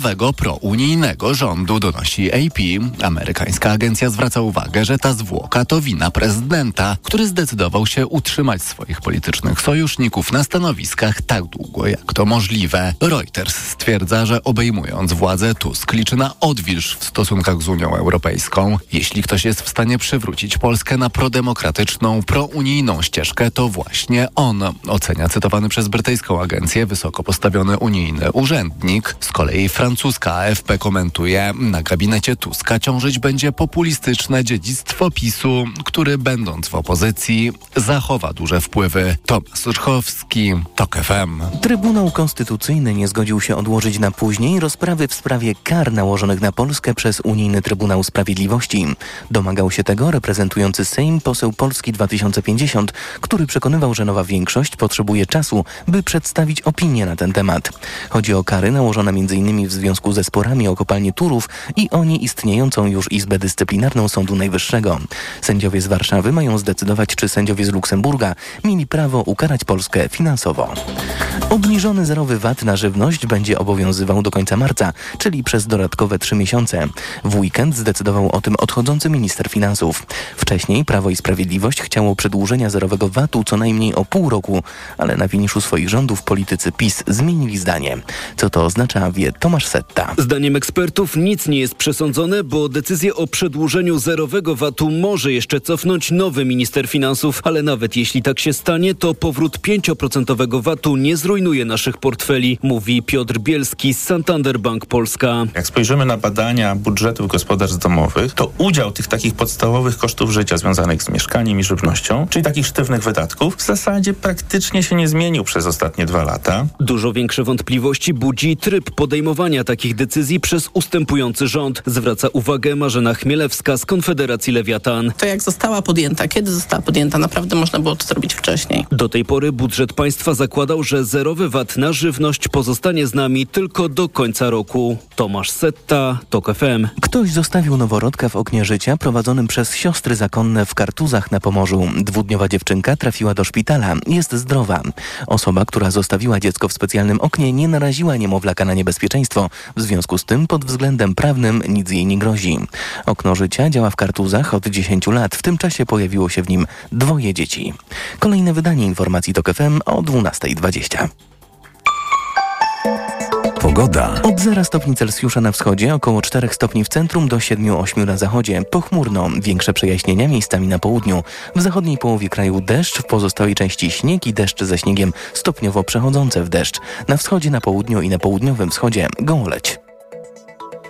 nowego prounijnego rządu, donosi AP. Amerykańska agencja zwraca uwagę, że ta zwłoka to wina prezydenta, który zdecydował się utrzymać swoich politycznych sojuszników na stanowiskach tak długo, jak to możliwe. Reuters stwierdza, że obejmując władzę Tusk liczy na odwilż w stosunkach z Unią Europejską. Jeśli ktoś jest w stanie przywrócić Polskę na prodemokratyczną, prounijną ścieżkę, to właśnie on, ocenia cytowany przez brytyjską agencję wysoko postawiony unijny urzędnik. Z kolei francuska AFP komentuje, na gabinecie Tuska ciążyć będzie populistyczne dziedzictwo PiSu, który będąc w opozycji zachowa duże wpływy. Tomasz Urchowski, TOK FM. Trybunał Konstytucyjny nie zgodził się odłożyć na później rozprawy w sprawie kar nałożonych na Polskę przez Unijny Trybunał Sprawiedliwości. Domagał się tego reprezentujący Sejm poseł Polski 2050, który przekonywał, że nowa większość potrzebuje czasu, by przedstawić opinię na ten temat. Chodzi o kary nałożone m.in. w związku ze sporami o kopalnię Turów i o nieistniejącą już Izbę Dyscyplinarną Sądu Najwyższego. Sędziowie z Warszawy mają zdecydować, czy sędziowie z Luksemburga mieli prawo ukarać Polskę finansowo. Obniżony zerowy VAT na żywność będzie obowiązywał do końca marca, czyli przez dodatkowe trzy miesiące. W weekend zdecydował o tym odchodzący minister finansów. Wcześniej Prawo i Sprawiedliwość chciało przedłużenia zerowego VAT-u co najmniej o pół roku, ale na finiszu swoich rządów politycy PiS zmienili zdanie. Co to oznacza, wie Tomasz Setta. Zdaniem ekspertów nic nie jest przesądzone, bo decyzję o przedłużeniu zerowego VAT-u może jeszcze cofnąć nowy minister finansów, ale nawet jeśli tak się stanie, to powrót 5% VAT-u nie zrujnuje naszych portfeli, mówi Piotr Bielski z Santander Bank Polska. Jak spojrzymy na badania budżetów gospodarstw domowych, to udział tych takich podstawowych kosztów życia związanych z mieszkaniem i żywnością, czyli takich sztywnych wydatków, w zasadzie praktycznie się nie zmienił przez ostatnie dwa lata. Dużo większe wątpliwości budzi tryb podejmowania takich decyzji przez ustępujący rząd, zwraca uwagę Marzena Chmielewska z Konfederacji Lewiatan. To jak została podjęta, kiedy została podjęta, naprawdę można było to zrobić wcześniej. Do tej pory budżet państwa zakładał, że zerowy VAT na żywność pozostanie z nami tylko do końca roku. Tomasz Setta, TOK FM. Ktoś zostawił noworodka w oknie życia prowadzonym przez siostry zakonne w Kartuzach na Pomorzu. Dwudniowa dziewczynka trafiła do szpitala. Jest zdrowa. Osoba, która zostawiła dziecko w specjalnym oknie, nie naraziła niemowlaka na niebezpieczeństwo. W związku z tym pod względem prawnym nic jej nie grozi. Okno życia działa w Kartuzach od 10 lat. W tym czasie pojawiło się w nim dwoje dzieci. Kolejne wydanie informacji TOK FM o 12.20. Pogoda. Od 0 stopni Celsjusza na wschodzie, około 4 stopni w centrum do 7-8 na zachodzie. Pochmurno, większe przejaśnienia miejscami na południu. W zachodniej połowie kraju deszcz, w pozostałej części śnieg i deszcz ze śniegiem stopniowo przechodzące w deszcz. Na wschodzie, na południu i na południowym wschodzie gołoleć.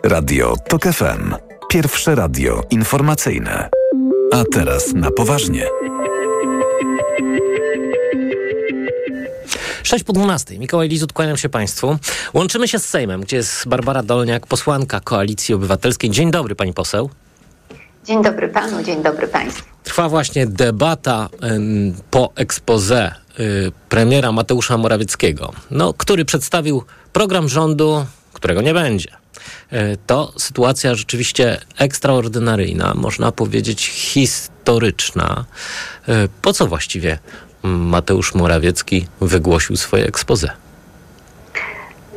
Radio TOK FM. Pierwsze radio informacyjne. A teraz na poważnie. 6 po 12. Mikołaj Lizut, kłaniam się Państwu. Łączymy się z Sejmem, gdzie jest Barbara Dolniak, posłanka Koalicji Obywatelskiej. Dzień dobry, Pani poseł. Dzień dobry Panu, dzień dobry Państwu. Trwa właśnie debata ym, po expose y, premiera Mateusza Morawieckiego, no, który przedstawił program rządu, którego nie będzie. Y, to sytuacja rzeczywiście ekstraordynaryjna, można powiedzieć historyczna. Y, po co właściwie Mateusz Morawiecki wygłosił swoje expose?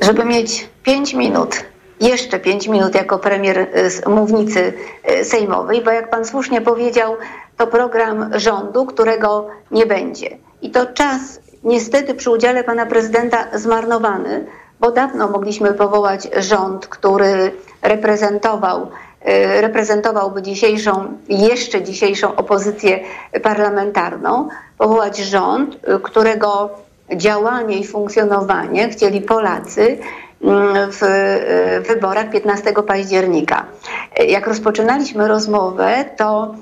Żeby mieć 5 minut, jeszcze 5 minut jako premier z mównicy sejmowej, bo jak pan słusznie powiedział, to program rządu, którego nie będzie. I to czas niestety przy udziale pana prezydenta zmarnowany, bo dawno mogliśmy powołać rząd, który reprezentował reprezentowałby dzisiejszą, jeszcze dzisiejszą opozycję parlamentarną, powołać rząd, którego działanie i funkcjonowanie chcieli Polacy w wyborach 15 października. Jak rozpoczynaliśmy rozmowę, to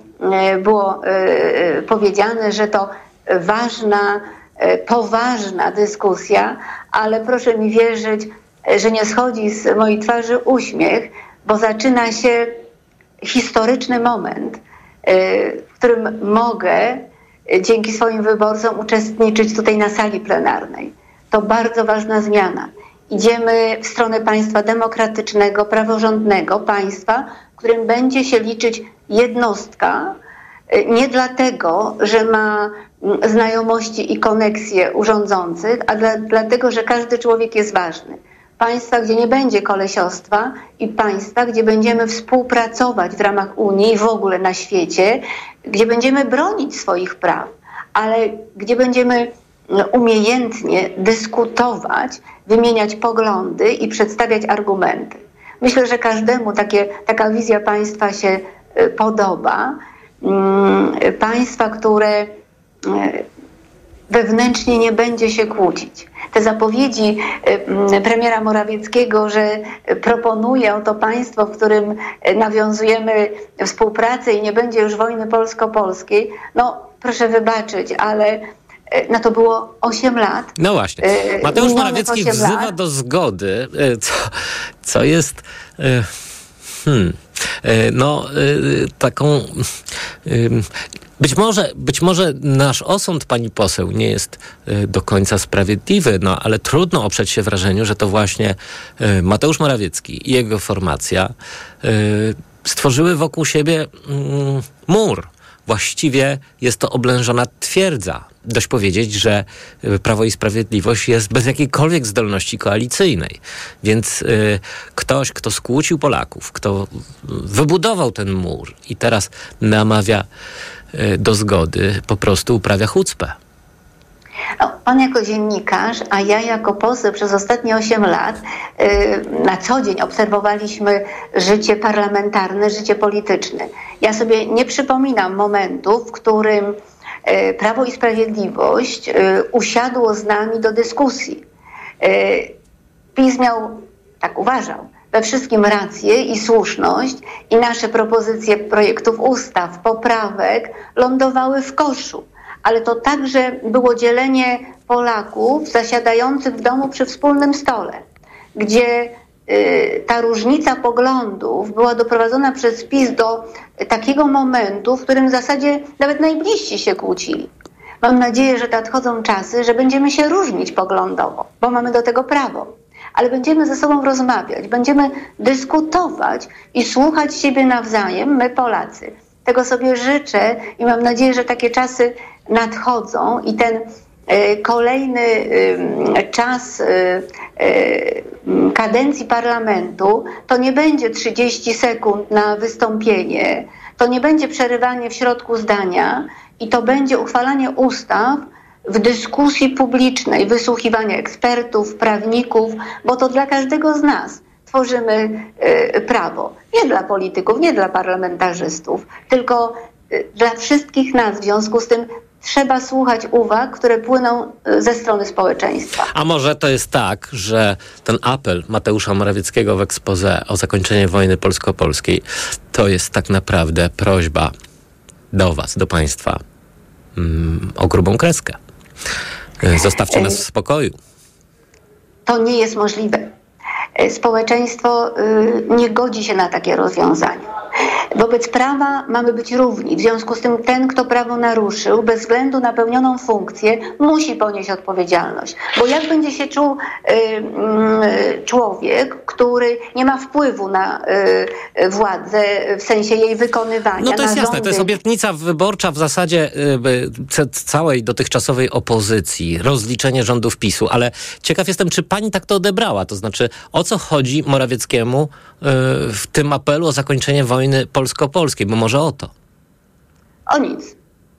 było powiedziane, że to ważna, poważna dyskusja, ale proszę mi wierzyć, że nie schodzi z mojej twarzy uśmiech, bo zaczyna się historyczny moment, w którym mogę dzięki swoim wyborcom uczestniczyć tutaj na sali plenarnej. To bardzo ważna zmiana. Idziemy w stronę państwa demokratycznego, praworządnego, państwa, w którym będzie się liczyć jednostka, nie dlatego, że ma znajomości i koneksje urządzących, a dla, dlatego, że każdy człowiek jest ważny państwa, gdzie nie będzie kolesiostwa i państwa, gdzie będziemy współpracować w ramach Unii i w ogóle na świecie, gdzie będziemy bronić swoich praw, ale gdzie będziemy umiejętnie dyskutować, wymieniać poglądy i przedstawiać argumenty. Myślę, że każdemu takie, taka wizja państwa się y, podoba. Mm, państwa, które y, wewnętrznie nie będzie się kłócić. Te zapowiedzi premiera Morawieckiego, że proponuje oto państwo, w którym nawiązujemy współpracę i nie będzie już wojny polsko-polskiej, no proszę wybaczyć, ale na to było 8 lat. No właśnie. Mateusz Morawiecki wzywa lat. do zgody, co, co jest. Hmm, no, taką. Być może, być może nasz osąd, pani poseł, nie jest do końca sprawiedliwy, no ale trudno oprzeć się wrażeniu, że to właśnie Mateusz Morawiecki i jego formacja stworzyły wokół siebie mm, mur właściwie jest to oblężona twierdza. Dość powiedzieć, że y, Prawo i Sprawiedliwość jest bez jakiejkolwiek zdolności koalicyjnej. Więc y, ktoś, kto skłócił Polaków, kto wybudował ten mur i teraz namawia y, do zgody, po prostu uprawia chucpę. No, pan jako dziennikarz, a ja jako poseł przez ostatnie 8 lat yy, na co dzień obserwowaliśmy życie parlamentarne, życie polityczne. Ja sobie nie przypominam momentu, w którym yy, Prawo i Sprawiedliwość usiadło z nami do dyskusji. PiS miał, tak uważał, we wszystkim rację i słuszność i nasze propozycje projektów ustaw, poprawek lądowały w koszu ale to także było dzielenie Polaków zasiadających w domu przy wspólnym stole, gdzie y, ta różnica poglądów była doprowadzona przez PiS do takiego momentu, w którym w zasadzie nawet najbliżsi się kłócili. Mam nadzieję, że nadchodzą czasy, że będziemy się różnić poglądowo, bo mamy do tego prawo, ale będziemy ze sobą rozmawiać, będziemy dyskutować i słuchać siebie nawzajem, my Polacy. Tego sobie życzę i mam nadzieję, że takie czasy nadchodzą i ten e, kolejny czas e, e, kadencji parlamentu to nie będzie 30 sekund na wystąpienie, to nie będzie przerywanie w środku zdania i to będzie uchwalanie ustaw w dyskusji publicznej, wysłuchiwanie ekspertów, prawników, bo to dla każdego z nas tworzymy prawo. Nie dla polityków, nie dla parlamentarzystów, tylko dla wszystkich nas. W związku z tym trzeba słuchać uwag, które płyną y, ze strony społeczeństwa. A może to jest tak, że ten apel Mateusza Morawieckiego w expose o zakończenie wojny polsko-polskiej to jest tak naprawdę prośba do Was, do Państwa mm, o grubą kreskę. Y, zostawcie nas w spokoju. To nie jest możliwe. Y, społeczeństwo nie godzi się na takie rozwiązania. Wobec prawa mamy być równi. W związku z tym ten, kto prawo naruszył, bez względu na pełnioną funkcję, musi ponieść odpowiedzialność. Bo jak będzie się czuł y, y, człowiek, który nie ma wpływu na y, władzę w sensie jej wykonywania? No to jest jasne, to jest obietnica wyborcza w zasadzie y, całej dotychczasowej opozycji, rozliczenie rządów PiSu, ale ciekaw jestem, czy pani tak to odebrała, to znaczy o co chodzi Morawieckiemu y, w tym apelu o zakończenie wojny polsko-polskiej, bo może o to. O nic.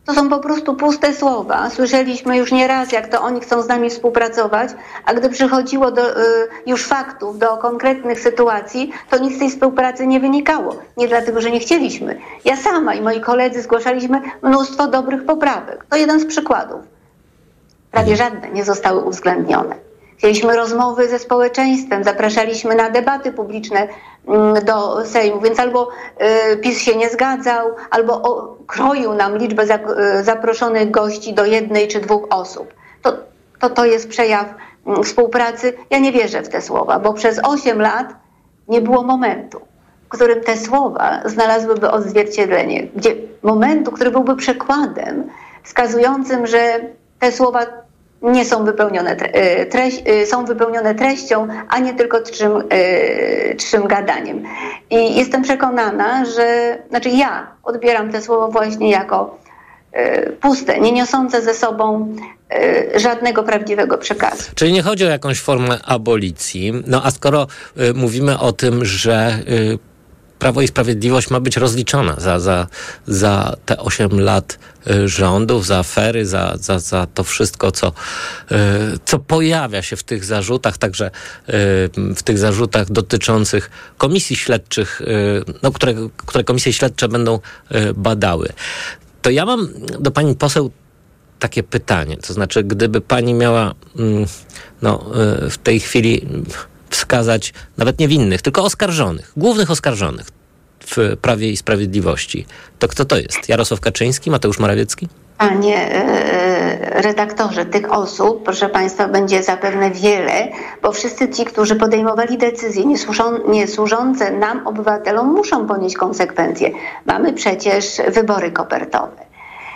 To są po prostu puste słowa. Słyszeliśmy już nieraz, jak to oni chcą z nami współpracować, a gdy przychodziło do y, już faktów, do konkretnych sytuacji, to nic z tej współpracy nie wynikało. Nie dlatego, że nie chcieliśmy. Ja sama i moi koledzy zgłaszaliśmy mnóstwo dobrych poprawek. To jeden z przykładów. Prawie żadne nie zostały uwzględnione. Chcieliśmy rozmowy ze społeczeństwem, zapraszaliśmy na debaty publiczne do Sejmu, więc albo y, PiS się nie zgadzał, albo kroił nam liczbę y, zaproszonych gości do jednej czy dwóch osób. To to, to jest przejaw mm, współpracy. Ja nie wierzę w te słowa, bo przez 8 lat nie było momentu, w którym te słowa znalazłyby odzwierciedlenie, gdzie momentu, który byłby przekładem wskazującym, że te słowa nie są wypełnione, e, treść, e, są wypełnione treścią, a nie tylko trzym, e, trzym gadaniem. I jestem przekonana, że, znaczy ja odbieram te słowo właśnie jako puste, nie niosące ze sobą żadnego prawdziwego przekazu. Czyli nie chodzi o jakąś formę abolicji. No a skoro mówimy o tym, że Prawo i Sprawiedliwość ma być rozliczona za, za, za te 8 lat y, rządów, za afery, za, za, za to wszystko, co, y, co pojawia się w tych zarzutach, także y, w tych zarzutach dotyczących komisji śledczych, no, które, które komisje śledcze będą badały. To ja mam do pani poseł takie pytanie. To znaczy, gdyby pani miała mm, no, w tej chwili wskazać nawet niewinnych, tylko oskarżonych, głównych oskarżonych w Prawie i Sprawiedliwości, to kto to jest? Jarosław Kaczyński, Mateusz Morawiecki? Panie e, redaktorze, tych osób, proszę Państwa, będzie zapewne wiele, bo wszyscy ci, którzy podejmowali decyzje nie, nie służące nam, obywatelom, muszą ponieść konsekwencje. Mamy przecież wybory kopertowe.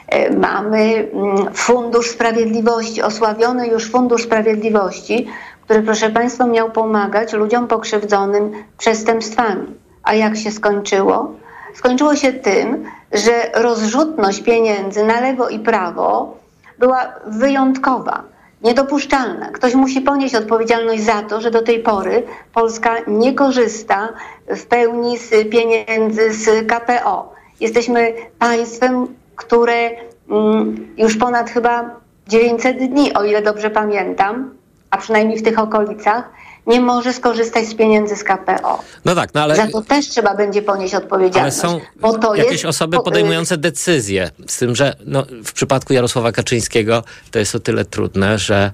E, mamy mm, Fundusz Sprawiedliwości, osławiony już Fundusz Sprawiedliwości, który, proszę Państwa, miał pomagać ludziom pokrzywdzonym przestępstwami. A jak się skończyło? Skończyło się tym, że rozrzutność pieniędzy na lewo i prawo była wyjątkowa, niedopuszczalna. Ktoś musi ponieść odpowiedzialność za to, że do tej pory Polska nie korzysta w pełni z pieniędzy z KPO. Jesteśmy państwem, które mm, już ponad chyba 900 dni, o ile dobrze pamiętam, a przynajmniej w tych okolicach, nie może skorzystać z pieniędzy z KPO. No tak, no ale... Za to też trzeba będzie ponieść odpowiedzialność. Ale są bo to jakieś jest... osoby podejmujące decyzje, z tym, że no, w przypadku Jarosława Kaczyńskiego to jest o tyle trudne, że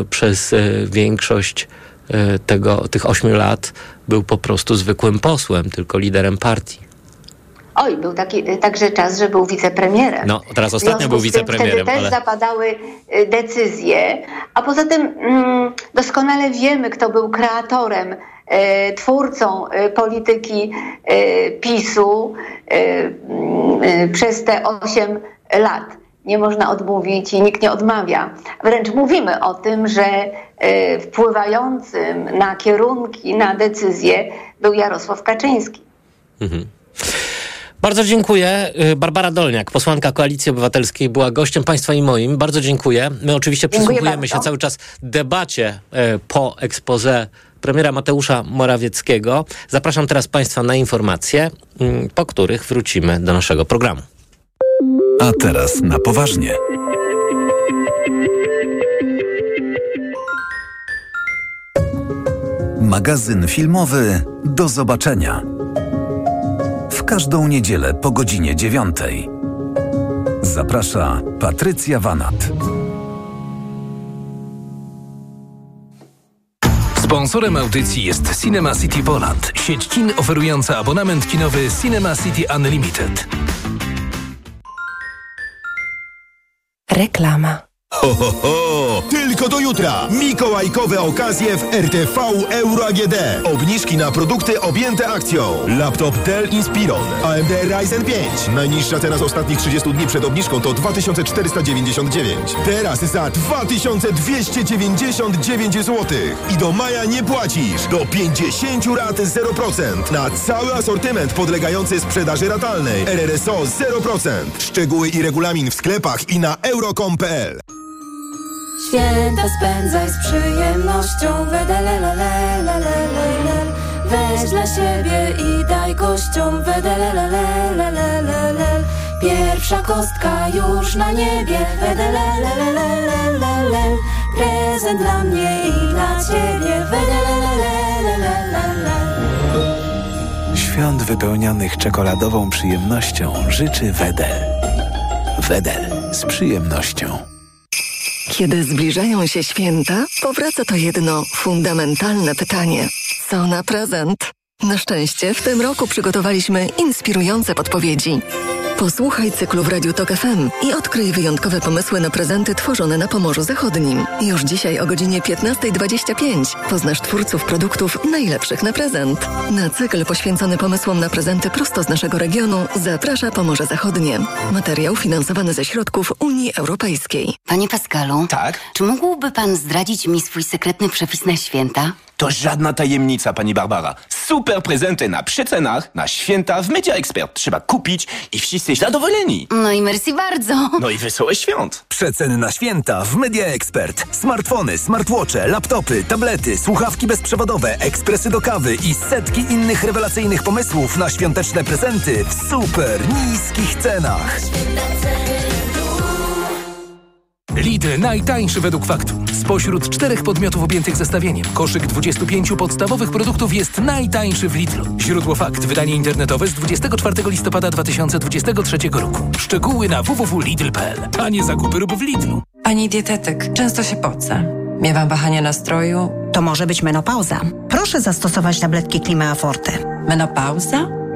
y, przez y, większość y, tego, tych ośmiu lat był po prostu zwykłym posłem, tylko liderem partii. Oj, był taki, y, także czas, że był wicepremierem. No, teraz ostatnio był wicepremierem. Wtedy ale... też zapadały y, decyzje, a poza tym mm, doskonale wiemy, kto był kreatorem, y, twórcą polityki PiSu mm, przez te 8 lat. Nie można odmówić i nikt nie odmawia. Wręcz mówimy o tym, że wpływającym na kierunki, na decyzje był Jarosław Kaczyński. Mhm. Bardzo dziękuję. Y, Barbara Dolniak, posłanka Koalicji Obywatelskiej, była gościem Państwa i moim. Bardzo dziękuję. My oczywiście przysłuchujemy się cały czas debacie y, po ekspoze premiera Mateusza Morawieckiego. Zapraszam teraz Państwa na informacje, y, po których wrócimy do naszego programu. A teraz na poważnie. Magazyn filmowy Do zobaczenia każdą niedzielę po godzinie dziewiątej. Zaprasza Patrycja Wanat. Sponsorem audycji jest Cinema City Poland, sieć kin oferująca abonament kinowy Cinema City Unlimited. Reklama. Ho, ho, ho! Tylko do jutra! Mikołajkowe okazje w RTV Euro AGD. Obniżki na produkty objęte akcją. Laptop Dell Inspiron AMD Ryzen 5. Najniższa teraz ostatnich 30 dni przed obniżką to 2499. Teraz za 2299 zł. I do maja nie płacisz. Do 50 rat 0%. Na cały asortyment podlegający sprzedaży ratalnej. RRSO 0%. Szczegóły i regulamin w sklepach i na euro.com.pl Święta spędzaj z przyjemnością Wedelelelelelelelel Weź dla siebie i daj gościom Pierwsza kostka już na niebie Wedelelelelelelel Prezent dla mnie i dla ciebie Świąt wypełnionych czekoladową przyjemnością życzy Wedel. Wedel z przyjemnością. Kiedy zbliżają się święta, powraca to jedno fundamentalne pytanie. Co na prezent? Na szczęście w tym roku przygotowaliśmy inspirujące podpowiedzi. Posłuchaj cyklu w Radiu Tok FM i odkryj wyjątkowe pomysły na prezenty tworzone na Pomorzu Zachodnim. Już dzisiaj o godzinie 15.25 poznasz twórców produktów najlepszych na prezent. Na cykl poświęcony pomysłom na prezenty prosto z naszego regionu zaprasza Pomorze Zachodnie. Materiał finansowany ze środków Unii Europejskiej. Panie Pascalu. Tak? Czy mógłby pan zdradzić mi swój sekretny przepis na święta? To żadna tajemnica, pani Barbara. Super prezenty na przecenach, na święta w Media Expert. Trzeba kupić i wszyscy zadowoleni. No i merci bardzo. No i wesołe świąt. Przeceny na święta w Media Expert. Smartfony, smartwatche, laptopy, tablety, słuchawki bezprzewodowe, ekspresy do kawy i setki innych rewelacyjnych pomysłów na świąteczne prezenty w super niskich cenach. Lidl najtańszy według faktu. Spośród czterech podmiotów objętych zestawieniem, koszyk 25 podstawowych produktów jest najtańszy w Lidlu. Źródło fakt, wydanie internetowe z 24 listopada 2023 roku. Szczegóły na www.lidl.pl, a nie zakupy rób w Lidlu. Pani dietetyk, często się pocę. Miewam wahania nastroju. To może być menopauza. Proszę zastosować tabletki Klimea Forte. Menopauza?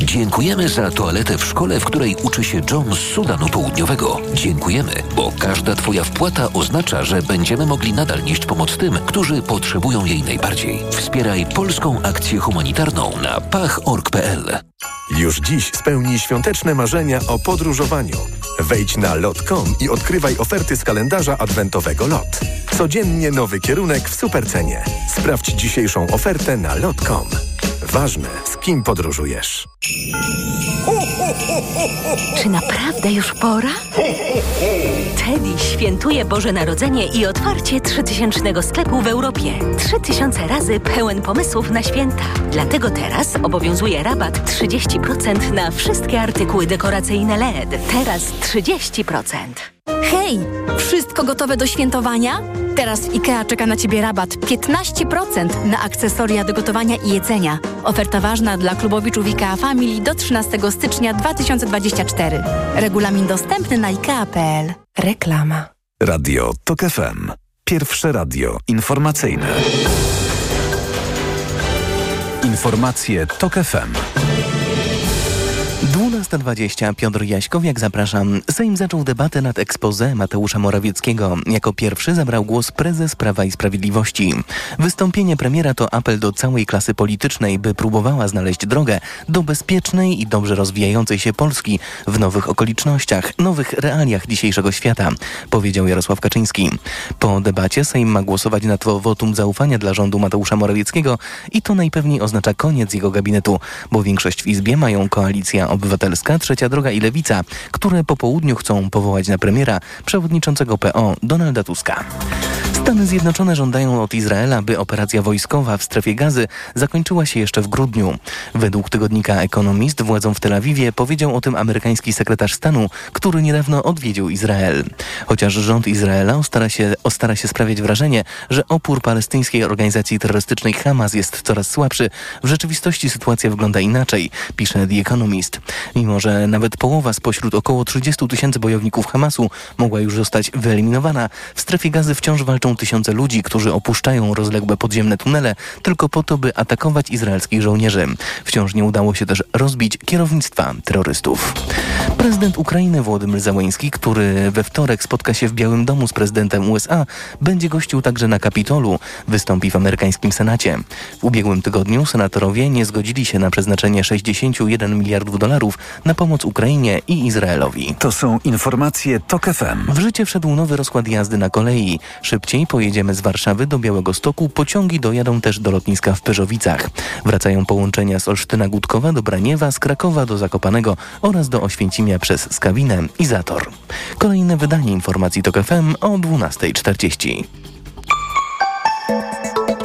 Dziękujemy za toaletę w szkole, w której uczy się John z Sudanu Południowego. Dziękujemy, bo każda Twoja wpłata oznacza, że będziemy mogli nadal nieść pomoc tym, którzy potrzebują jej najbardziej. Wspieraj polską akcję humanitarną na pach.org.pl. Już dziś spełnij świąteczne marzenia o podróżowaniu. Wejdź na lot.com i odkrywaj oferty z kalendarza adwentowego LOT. Codziennie nowy kierunek w supercenie. Sprawdź dzisiejszą ofertę na lot.com. Ważne, z kim podróżujesz. Czy naprawdę już pora? Teddy świętuje Boże Narodzenie i otwarcie 3000 sklepu w Europie. 3000 razy pełen pomysłów na święta. Dlatego teraz obowiązuje rabat 30% na wszystkie artykuły dekoracyjne LED. Teraz 30%. Hej! Wszystko gotowe do świętowania? Teraz w IKEA czeka na Ciebie rabat 15% na akcesoria do gotowania i jedzenia. Oferta ważna dla klubowiczów IKEA Family do 13 stycznia 2024. Regulamin dostępny na IKEA.pl. Reklama. Radio TOK FM. Pierwsze radio informacyjne. Informacje TOK FM. 12.20 Piotr Jaśkowiak, zapraszam. Sejm zaczął debatę nad expose Mateusza Morawieckiego. Jako pierwszy zabrał głos prezes Prawa i Sprawiedliwości. Wystąpienie premiera to apel do całej klasy politycznej, by próbowała znaleźć drogę do bezpiecznej i dobrze rozwijającej się Polski w nowych okolicznościach, nowych realiach dzisiejszego świata, powiedział Jarosław Kaczyński. Po debacie Sejm ma głosować nad wotum zaufania dla rządu Mateusza Morawieckiego i to najpewniej oznacza koniec jego gabinetu, bo większość w Izbie mają koalicja Obywatelska, Trzecia Droga i Lewica, które po południu chcą powołać na premiera przewodniczącego PO Donalda Tuska. Stany Zjednoczone żądają od Izraela, by operacja wojskowa w strefie gazy zakończyła się jeszcze w grudniu. Według tygodnika Economist władzom w Tel Awiwie powiedział o tym amerykański sekretarz stanu, który niedawno odwiedził Izrael. Chociaż rząd Izraela stara się, stara się sprawiać wrażenie, że opór palestyńskiej organizacji terrorystycznej Hamas jest coraz słabszy, w rzeczywistości sytuacja wygląda inaczej, pisze The Economist. Mimo, że nawet połowa spośród około 30 tysięcy bojowników Hamasu mogła już zostać wyeliminowana, w strefie gazy wciąż walczą tysiące ludzi, którzy opuszczają rozległe podziemne tunele tylko po to, by atakować izraelskich żołnierzy. Wciąż nie udało się też rozbić kierownictwa terrorystów. Prezydent Ukrainy Włodymyr Załański, który we wtorek spotka się w Białym Domu z prezydentem USA, będzie gościł także na Kapitolu. Wystąpi w amerykańskim Senacie. W ubiegłym tygodniu senatorowie nie zgodzili się na przeznaczenie 61 miliardów dolarów na pomoc Ukrainie i Izraelowi. To są informacje TOK FM. W życie wszedł nowy rozkład jazdy na kolei. Szybciej pojedziemy z Warszawy do Białego Stoku, pociągi dojadą też do lotniska w Pyrzowicach. Wracają połączenia z Olsztyna Gutkowa do Braniewa, z Krakowa do Zakopanego oraz do Oświęcimia przez Skawinę i Zator. Kolejne wydanie informacji TOK FM o 12.40.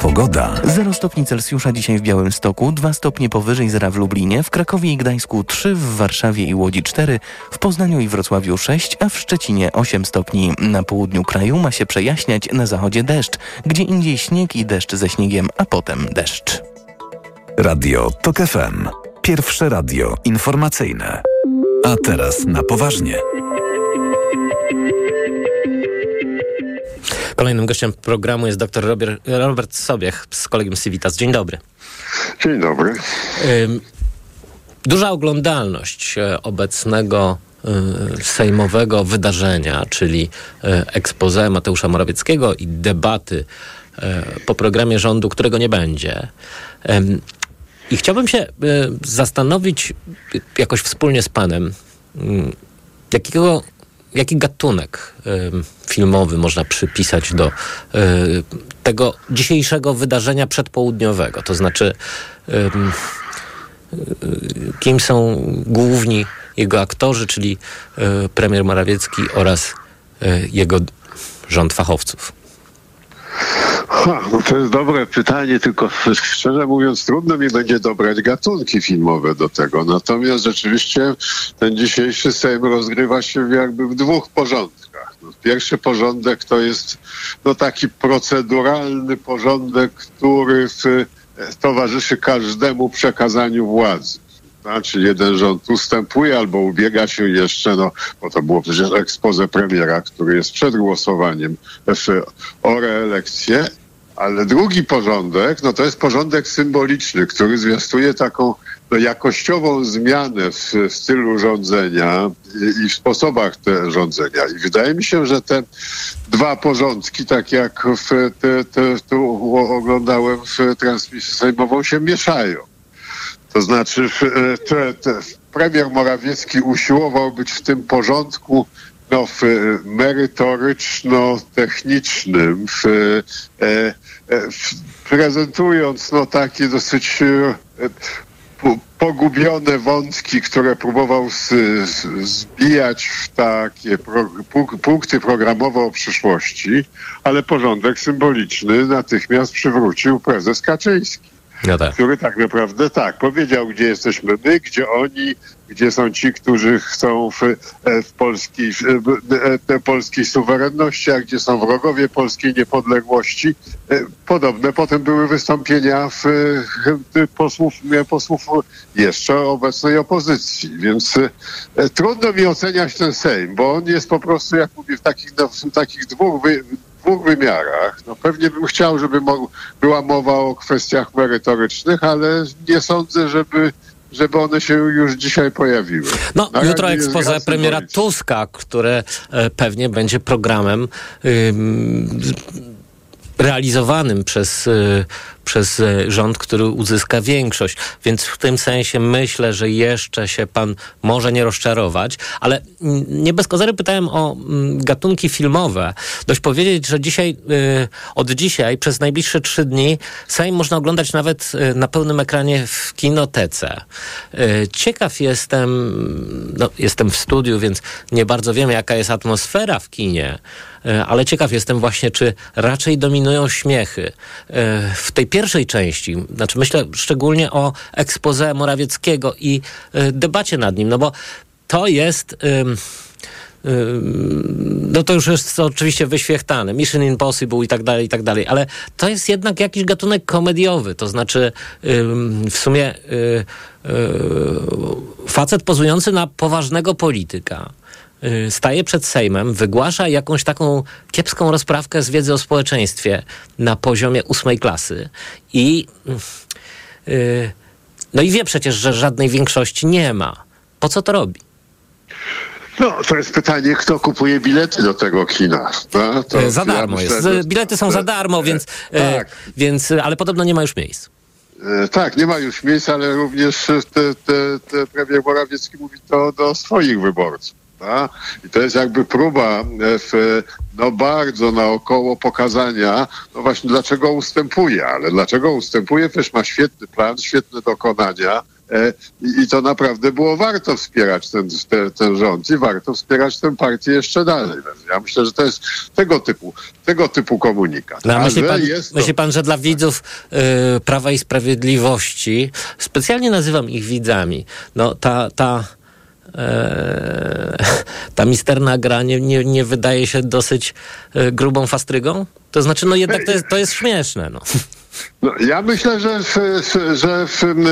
Pogoda. 0 stopni Celsjusza dzisiaj w Białymstoku, 2 stopnie powyżej zera w Lublinie, w Krakowie i Gdańsku 3, w Warszawie i Łodzi 4, w Poznaniu i Wrocławiu 6, a w Szczecinie 8 stopni. Na południu kraju ma się przejaśniać, na zachodzie deszcz, gdzie indziej śnieg i deszcz ze śniegiem, a potem deszcz. Radio TOK FM. Pierwsze radio informacyjne. A teraz na poważnie. Kolejnym gościem programu jest dr Robert, Robert Sobiech z kolegium Civitas. Dzień dobry. Dzień dobry. Duża oglądalność e, obecnego y, sejmowego wydarzenia, czyli expose Mateusza Morawieckiego i debaty y, po programie rządu, którego nie będzie. I chciałbym się zastanowić jakoś wspólnie z panem, mm, jakiego, jaki gatunek filmowy można przypisać do y, tego dzisiejszego wydarzenia przedpołudniowego. To znaczy, y, kim są główni jego aktorzy, czyli y, premier Morawiecki oraz jego rząd fachowców. Ha, no to jest dobre pytanie, tylko szczerze mówiąc trudno mi będzie dobrać gatunki filmowe do tego. Natomiast rzeczywiście ten dzisiejszy Sejm rozgrywa się jakby w dwóch porządkach. No, pierwszy porządek to jest no, taki proceduralny porządek, który w, e, towarzyszy każdemu przekazaniu władzy. Znaczy jeden rząd ustępuje albo ubiega się jeszcze, no bo to było przecież expose premiera, który jest przed głosowaniem o reelekcję, ale drugi porządek, no to jest porządek symboliczny, który zwiastuje taką no, jakościową zmianę w, w stylu rządzenia i, i w sposobach te rządzenia. I wydaje mi się, że te dwa porządki, tak jak w, te, te, tu oglądałem w transmisji sejmową, się mieszają. To znaczy w- te, te, premier Morawiecki usiłował być w tym porządku no, w, merytoryczno-technicznym, w, e, e, w, prezentując no, takie dosyć e, po- pogubione wątki, które próbował z, z, zbijać w takie pro, punk- punkty programowe o przyszłości, ale porządek symboliczny natychmiast przywrócił prezes Kaczyński No tak. który tak naprawdę tak powiedział, gdzie jesteśmy my, gdzie oni, gdzie są ci, którzy chcą w, e, w polskiej, w, e, te polskiej suwerenności, a gdzie są wrogowie polskiej niepodległości. E, Podobne potem były wystąpienia w, e, posłów, posłów jeszcze obecnej opozycji, więc e, trudno mi oceniać ten Sejm, bo on jest po prostu, jak mówię, w takich, no, w takich dwóch wy, dwóch wymiarach. No pewnie bym chciał, żeby mo- była mowa o kwestiach merytorycznych, ale nie sądzę, żeby, żeby one się już dzisiaj pojawiły. No, Na jutro jest expose gra premiera symboliczna. Tuska, które e, pewnie będzie programem ym, realizowanym przez, y, przez y, rząd, który uzyska większość. Więc w tym sensie myślę, że jeszcze się pan może nie rozczarować, ale nie bez kozery pytałem o mm, gatunki filmowe. Dość powiedzieć, że dzisiaj, y, od dzisiaj przez najbliższe trzy dni Sejm można oglądać nawet y, na pełnym ekranie w kinotece. Ciekaw jestem, no, jestem w studiu, więc nie bardzo wiem, jaka jest atmosfera w kinie, ale ciekaw jestem właśnie, czy raczej dominują śmiechy. W tej pierwszej części, znaczy myślę szczególnie o expose Morawieckiego i y, debacie nad nim, no bo to jest... ym, Ym, no to już jest oczywiście wyświechtane, Mission Impossible i tak dalej, i tak dalej, ale to jest jednak jakiś gatunek komediowy, to znaczy w sumie y, y, facet pozujący na poważnego polityka y, staje przed Sejmem, wygłasza jakąś taką kiepską rozprawkę z wiedzy o społeczeństwie na poziomie ósmej klasy i y, no i wie przecież, że żadnej większości nie ma. Po co to robi? No, to jest pytanie, kto kupuje bilety do tego kina. No, to E, za ja darmo myślę, jest. że- E, Bilety są za darmo, więc, e, tak. więc ale podobno nie ma już miejsc. Tak, nie ma już miejsc, ale również te, te, te premier Morawiecki mówi to do swoich wyborców. Tak? I to jest jakby próba e, w, no bardzo naokoło pokazania, no właśnie dlaczego ustępuje, ale dlaczego ustępuje, też ma świetny plan, świetne dokonania e, i, to naprawdę było warto wspierać ten, te, ten rząd i warto wspierać tę partię jeszcze dalej. Więc Ja myślę, że to jest tego typu, tego typu komunikat. No, myśli, pan, to- myśli pan, że dla widzów y, Prawa i Sprawiedliwości, specjalnie nazywam ich widzami, no ta, ta, ta misterna gra nie, nie, nie wydaje się dosyć e, grubą fastrygą? To znaczy, no jednak to jest, to jest śmieszne. No. No, ja myślę, że, że w, m,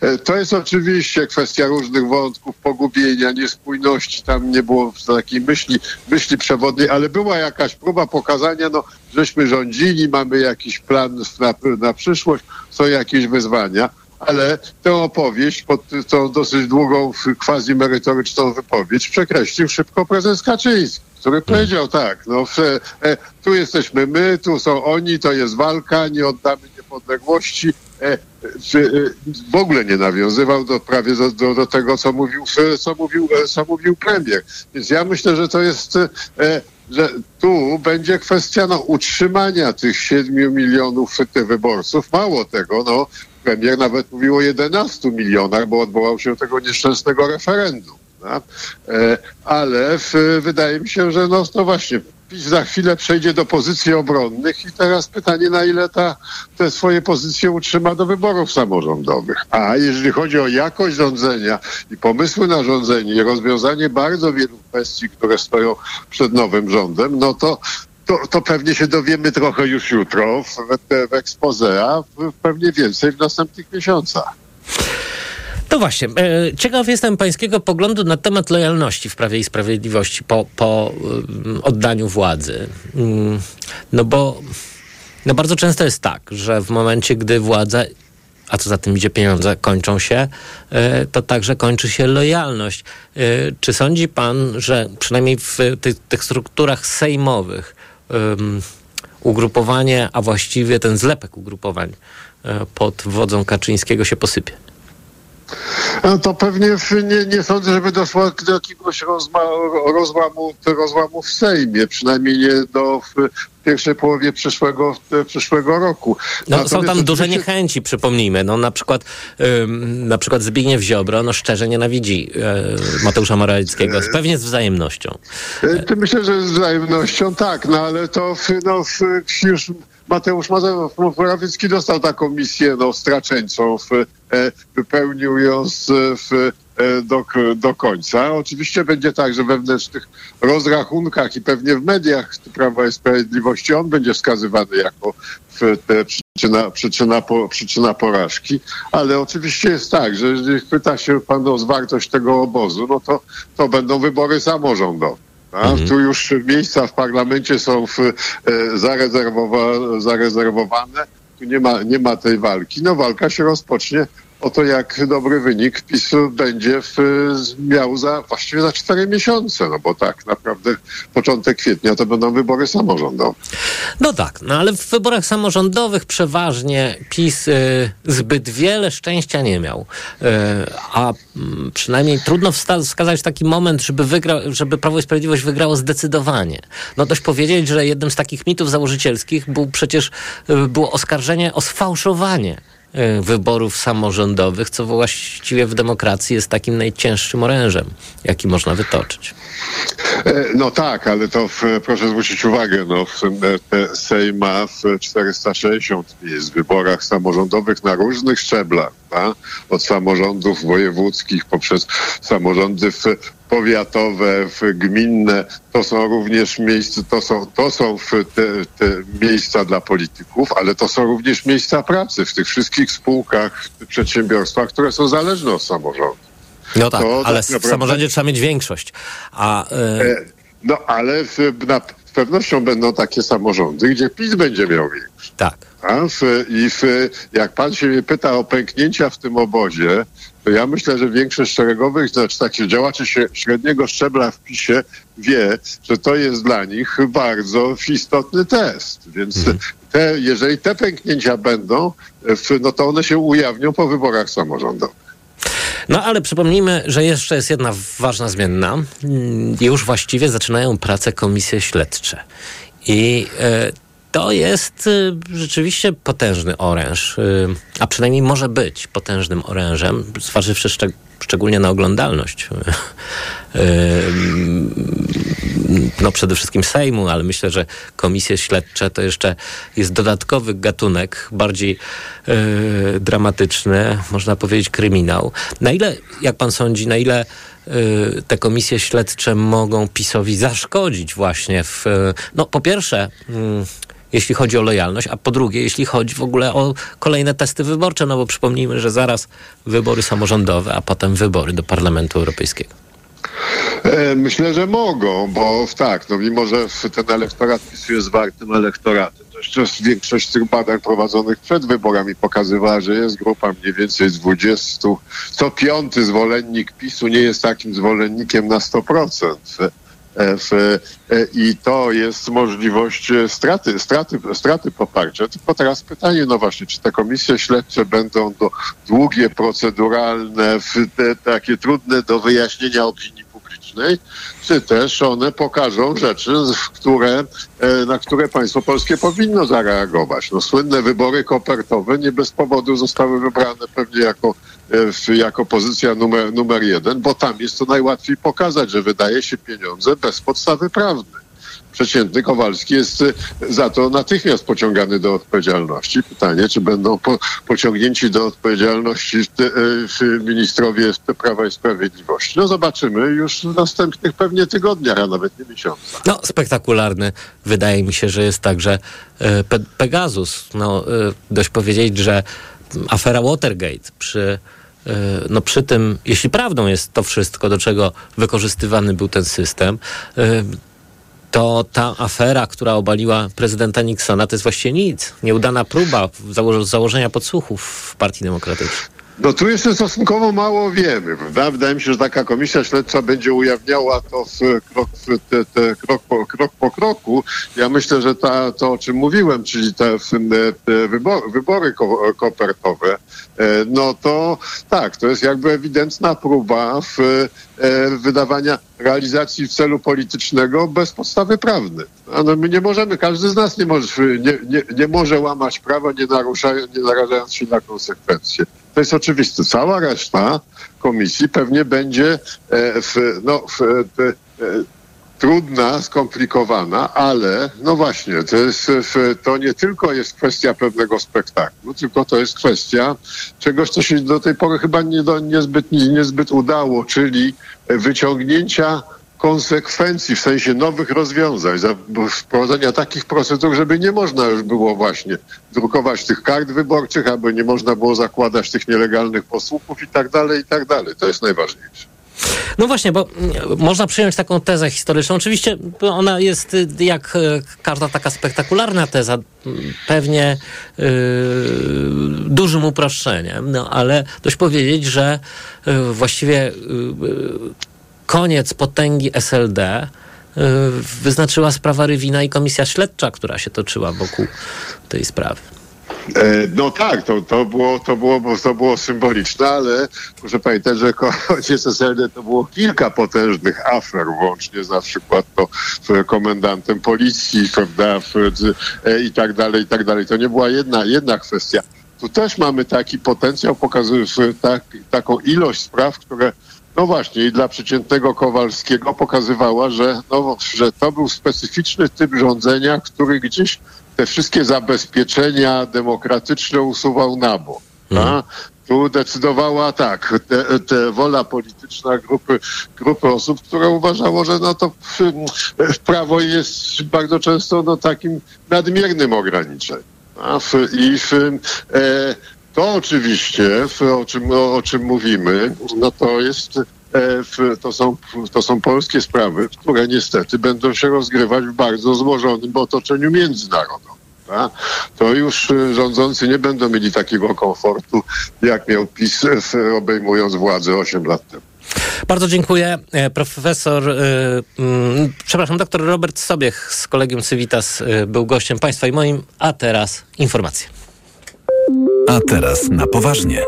e, to jest oczywiście kwestia różnych wątków, pogubienia, niespójności. Tam nie było takiej myśli, myśli przewodniej, ale była jakaś próba pokazania, no, żeśmy rządzili, mamy jakiś plan na, na przyszłość, są jakieś wyzwania. Ale tę opowieść, pod tą dosyć długą, quasi merytoryczną wypowiedź przekreślił szybko prezes Kaczyński, który powiedział tak, no e, tu jesteśmy my, tu są oni, to jest walka, nie oddamy niepodległości. E, w, e, w ogóle nie nawiązywał do prawie do, do, do tego, co mówił, e, co, mówił, e, co mówił premier. Więc ja myślę, że to jest e, że tu będzie kwestia no, utrzymania tych 7 milionów wyborców. Mało tego, no, premier nawet mówił o 11 milionach, bo odwołał się do tego nieszczęsnego referendum. No? Ale w, wydaje mi się, że no, to właśnie PiS za chwilę przejdzie do pozycji obronnych i teraz pytanie, na ile ta, te swoje pozycje utrzyma do wyborów samorządowych. A jeżeli chodzi o jakość rządzenia i pomysły na rządzenie i rozwiązanie bardzo wielu kwestii, które stoją przed nowym rządem, no to to, to pewnie się dowiemy trochę już jutro w, w expose, a w- pewnie więcej w następnych miesiącach. To właśnie. e, Ciekaw jestem pańskiego poglądu na temat lojalności w Prawie i Sprawiedliwości po, po ym, oddaniu władzy. Mm, No bo no bardzo często jest tak, że w momencie, gdy władza, a co za tym idzie pieniądze, kończą się, e, to także kończy się lojalność. E, Czy sądzi pan, że przynajmniej w tych, tych strukturach sejmowych ym, ugrupowanie, a właściwie ten zlepek ugrupowań e, pod wodzą Kaczyńskiego się posypie? No to pewnie nie, nie sądzę, żeby doszło do jakiegoś rozma, rozłamu, rozłamu w Sejmie, przynajmniej nie do pierwszej połowie przyszłego, przyszłego roku. No, są tam duże niechęci, przypomnijmy. No, na, przykład, ym, na przykład Zbigniew Ziobro no, szczerze nienawidzi e, Mateusza Morawieckiego, pewnie z wzajemnością. E, Ty myślę, że z wzajemnością tak, no ale to no, już Mateusz Morawiecki dostał taką misję no, straceńczą, w, e, wypełnił ją z, w, e, do, do końca. Oczywiście będzie tak, że we wewnętrznych rozrachunkach i pewnie w mediach Prawa i Sprawiedliwości on będzie wskazywany jako przyczyna, przyczyna, po, przyczyna porażki, ale oczywiście jest tak, że jeżeli pyta się pan o zwartość tego obozu, no to, to będą wybory samorządowe. A tu już miejsca w parlamencie są w, e, zarezerwowa, zarezerwowane. Tu nie ma, nie ma tej walki. No walka się rozpocznie o to, jak dobry wynik PiSu będzie w, miał za, właściwie za cztery miesiące, no bo tak naprawdę początek kwietnia to będą wybory samorządowe. No tak, no ale w wyborach samorządowych przeważnie PiS y, zbyt wiele szczęścia nie miał. Y, a mm, przynajmniej trudno wskazać taki moment, żeby, żeby Prawo i Sprawiedliwość wygrało zdecydowanie. No dość powiedzieć, że jednym z takich mitów założycielskich był przecież y, było oskarżenie o sfałszowanie y, wyborów samorządowych, co właściwie w demokracji jest takim najcięższym orężem, jaki można wytoczyć. E, No tak, ale to w, proszę zwrócić uwagę, no w, e, Sejm ma w 460 miejsc w wyborach samorządowych na różnych szczeblach, a? od samorządów wojewódzkich poprzez samorządy powiatowe, w, gminne, to są również miejsca, to są, to są w, te, te miejsca dla polityków, ale to są również miejsca pracy w tych wszystkich spółkach, przedsiębiorstwach, które są zależne od samorządu. No tak, To ale tak w naprawdę- samorządzie trzeba mieć większość. A y, E, No ale w, na, z pewnością będą takie samorządy, gdzie PiS będzie miał większość. Tak. W, I w, jak pan się mnie pyta o pęknięcia w tym obozie, to ja myślę, że większość szeregowych, znaczy takich działaczy średniego szczebla w PiSie wie, że to jest dla nich bardzo istotny test. Więc te, jeżeli te pęknięcia będą, no to one się ujawnią po wyborach samorządowych. No ale przypomnijmy, że jeszcze jest jedna ważna zmienna. Mm, Już właściwie zaczynają pracę komisje śledcze. I e, to jest e, rzeczywiście potężny oręż, e, a przynajmniej może być potężnym orężem, zważywszy szczeg- szczególnie na oglądalność. E, no przede wszystkim Sejmu, ale myślę, że komisje śledcze to jeszcze jest dodatkowy gatunek, bardziej dramatyczny, można powiedzieć kryminał. Na ile, jak pan sądzi, na ile te komisje śledcze mogą PiSowi zaszkodzić właśnie w, no po pierwsze, mm, jeśli chodzi o lojalność, a po drugie, jeśli chodzi w ogóle o kolejne testy wyborcze, no bo przypomnijmy, że zaraz wybory samorządowe, a potem wybory do Parlamentu Europejskiego. E, Myślę, że mogą, bo tak, no mimo, że ten elektorat PiSu jest wartym elektoratem, to większość tych badań prowadzonych przed wyborami pokazywała, że jest grupa mniej więcej z 20. Co piąty zwolennik PiSu nie jest takim zwolennikiem na 100%. W, e, I to jest możliwość e, straty, straty, straty poparcia. Tylko teraz pytanie, no właśnie, czy te komisje śledcze będą do, długie, proceduralne, te, takie trudne do wyjaśnienia opinii publicznej, czy też one pokażą rzeczy, które, e, na które państwo polskie powinno zareagować. No, słynne wybory kopertowe nie bez powodu zostały wybrane pewnie jako, jako pozycja numer, numer jeden, bo tam jest to najłatwiej pokazać, że wydaje się pieniądze bez podstawy prawnej. Przeciętny Kowalski jest y, za to natychmiast pociągany do odpowiedzialności. Pytanie, czy będą po, pociągnięci do odpowiedzialności te, y, w ministrowie Prawa i Sprawiedliwości. No zobaczymy już w następnych pewnie tygodniach, a nawet nie miesiącach. No, spektakularny wydaje mi się, że jest także e, Pe- Pegasus. No, dość powiedzieć, że afera Watergate przy, no, przy tym, jeśli prawdą jest to wszystko, do czego wykorzystywany był ten system, e, to ta afera, która obaliła prezydenta Nixona, to jest właściwie nic. Nieudana próba zało- założenia podsłuchów w Partii Demokratycznej. No tu jeszcze stosunkowo mało wiemy, prawda? Wydaje mi się, że taka komisja śledcza będzie ujawniała to w krok, w te, te, krok, po, krok po kroku. Ja myślę, że ta, to, o czym mówiłem, czyli te, w- te wybory, wybory ko, kopertowe, e, no to tak, to jest jakby ewidentna próba w, e, wydawania realizacji celu politycznego bez podstawy prawnej. No my nie możemy, każdy z nas nie może, nie, nie, nie może łamać prawa, nie, naruszając, nie narażając się na konsekwencje. To jest oczywiste. Cała reszta komisji pewnie będzie e, w, no, w, te, e, trudna, skomplikowana, ale no właśnie, to, jest, to nie tylko jest kwestia pewnego spektaklu, tylko to jest kwestia czegoś, co się do tej pory chyba nie do, niezbyt, niezbyt udało, czyli wyciągnięcia konsekwencji w sensie nowych rozwiązań, wprowadzenia takich procedur, żeby nie można już było właśnie drukować tych kart wyborczych, aby nie można było zakładać tych nielegalnych posłupów i tak dalej, i tak dalej. To jest najważniejsze. No właśnie, bo mm, można przyjąć taką tezę historyczną. Oczywiście ona jest y, jak e, każda taka spektakularna teza, m, pewnie y, dużym uproszczeniem, no ale dość powiedzieć, że y, właściwie y, y, koniec potęgi SLD y, wyznaczyła sprawa Rywina i komisja śledcza, która się toczyła wokół tej sprawy. E, No tak, to, to, było, to, było, to było symboliczne, ale proszę pamiętać, że koniec SLD to było kilka potężnych afer, łącznie na przykład to z komendantem policji, prawda, e, i tak dalej, i tak dalej. To nie była jedna, jedna kwestia. Tu też mamy taki potencjał, pokazuje tak, taką ilość spraw, które no właśnie, i dla przeciętnego Kowalskiego pokazywała, że, no, że to był specyficzny typ rządzenia, który gdzieś te wszystkie zabezpieczenia demokratyczne usuwał na bok. a? Tu decydowała tak, te, te wola polityczna grupy, grupy osób, które uważało, że no to w, prawo jest bardzo często no, takim nadmiernym ograniczeniem. I w, e, to oczywiście, o, czym, o, czym mówimy, no to jest e, to, są, to są polskie sprawy, które niestety będą się rozgrywać w bardzo złożonym otoczeniu międzynarodowym. a? To już e, rządzący nie będą mieli takiego komfortu, jak miał PiS e, obejmując władzę 8 lat temu. Bardzo dziękuję. Profesor, e, mm, przepraszam, doktor Robert Sobiech z Kolegium Civitas e, był gościem Państwa i moim, a teraz informacje. A teraz na poważnie.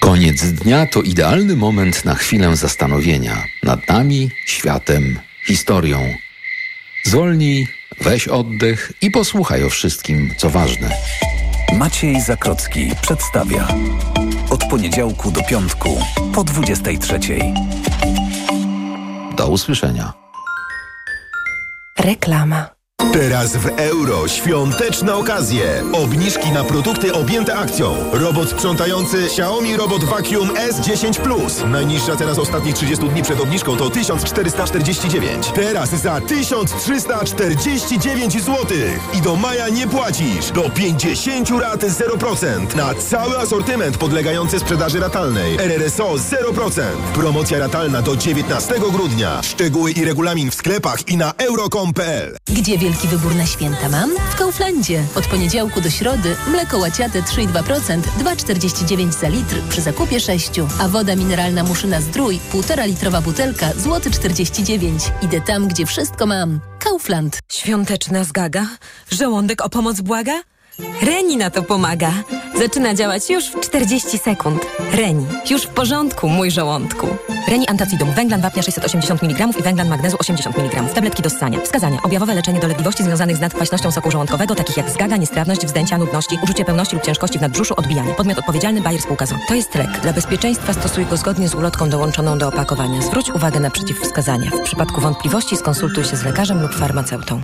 Koniec dnia to idealny moment na chwilę zastanowienia nad nami, światem, historią. Zwolnij, weź oddech i posłuchaj o wszystkim, co ważne. Maciej Zakrocki przedstawia. Od poniedziałku do piątku po 23. Do usłyszenia. Reklama. Teraz w euro świąteczne okazje. Obniżki na produkty objęte akcją. Robot sprzątający Xiaomi Robot Vacuum S10 Plus. Najniższa teraz ostatnich 30 dni przed obniżką to 1449. Teraz za 1349 zł. I do maja nie płacisz. Do 50 rat 0%. Na cały asortyment podlegający sprzedaży ratalnej. RRSO 0%. Promocja ratalna do 19 grudnia. Szczegóły i regulamin w sklepach i na euro.com.pl. Gdzie wielki wybór na święta mam? W Kauflandzie. Od poniedziałku do środy mleko łaciate 3,2%, 2,49 za litr przy zakupie 6. A woda mineralna Muszyna Zdrój, 1,5 litrowa butelka, złoty 49. Idę tam, gdzie wszystko mam. Kaufland. Świąteczna zgaga? Żołądek o pomoc błaga? Reni na to pomaga. Zaczyna działać już w 40 sekund. Reni. Już w porządku, mój żołądku. Reni Antacidum. Węglan wapnia 680 mg i węglan magnezu 80 mg. Tabletki do ssania. Wskazania. Objawowe leczenie dolegliwości związanych z nadkwaśnością soku żołądkowego, takich jak zgaga, niestrawność, wzdęcia, nudności, uczucie pełności lub ciężkości w nadbrzuszu, odbijanie. Podmiot odpowiedzialny Bayer Spółka ZO. To jest lek. Dla bezpieczeństwa stosuj go zgodnie z ulotką dołączoną do opakowania. Zwróć uwagę na przeciwwskazania. W przypadku wątpliwości skonsultuj się z lekarzem lub farmaceutą.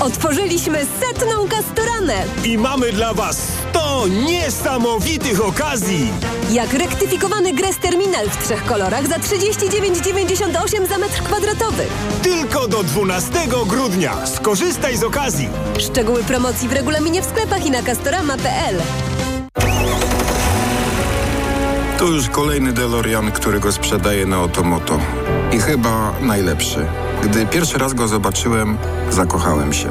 Otworzyliśmy setną kastoranę! I mamy dla Was 100 niesamowitych okazji! Jak rektyfikowany Gres Terminal w trzech kolorach za 39,98 za metr kwadratowy. Tylko do 12 grudnia. Skorzystaj z okazji. Szczegóły promocji w regulaminie w sklepach i na castorama.pl. To już kolejny DeLorean, którego sprzedaję na Otomoto. I chyba najlepszy. Gdy pierwszy raz go zobaczyłem, zakochałem się.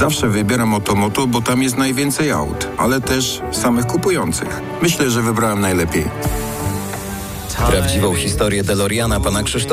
Zawsze wybieram Otomoto, bo tam jest najwięcej aut, ale też samych kupujących. Myślę, że wybrałem najlepiej. Prawdziwą historię DeLoreana pana Krzysztofa